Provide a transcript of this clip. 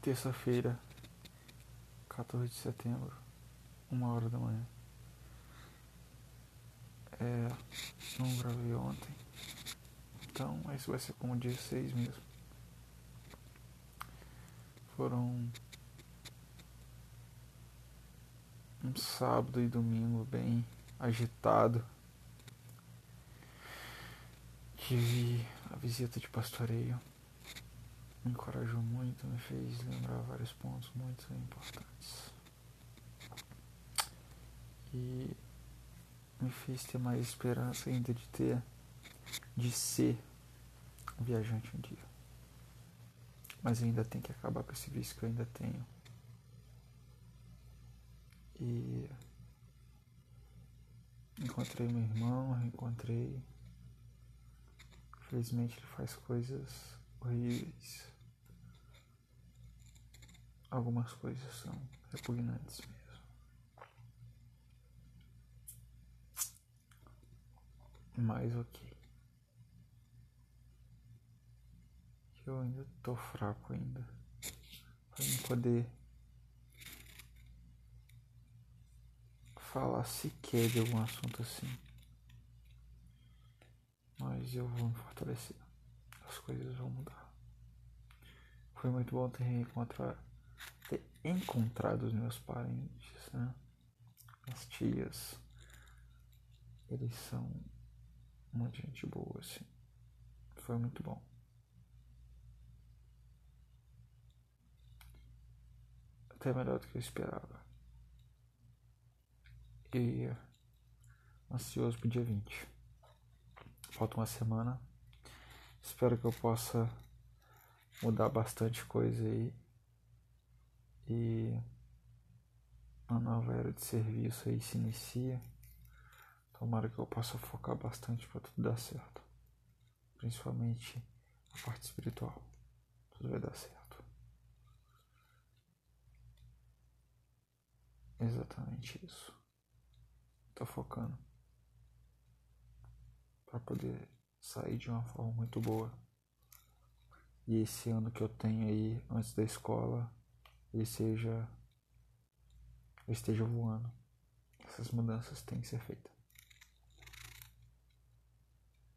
terça-feira, 14 de setembro, uma hora da manhã. É, não gravei ontem, então esse vai ser como dia 6 mesmo. Foram um sábado e domingo bem agitado. Tive a visita de pastoreio me encorajou muito, me fez lembrar vários pontos muito importantes. E me fez ter mais esperança ainda de ter, de ser viajante um dia. Mas ainda tem que acabar com esse vício que eu ainda tenho. E encontrei meu irmão, reencontrei. Infelizmente ele faz coisas horríveis. Algumas coisas são repugnantes mesmo. Mas ok. Eu ainda tô fraco ainda. Pra não poder falar sequer de algum assunto assim. Mas eu vou me fortalecer as coisas vão mudar. Foi muito bom ter encontrado, ter encontrado os meus parentes, né? As tias. Eles são uma gente boa, assim. Foi muito bom. Até melhor do que eu esperava. E ansioso pro dia 20. Falta uma semana Espero que eu possa mudar bastante coisa aí. E a nova era de serviço aí se inicia. Tomara que eu possa focar bastante para tudo dar certo. Principalmente a parte espiritual. Tudo vai dar certo. Exatamente isso. Tô focando. Para poder sair de uma forma muito boa. E esse ano que eu tenho aí antes da escola, ele seja eu esteja voando. Essas mudanças têm que ser feitas.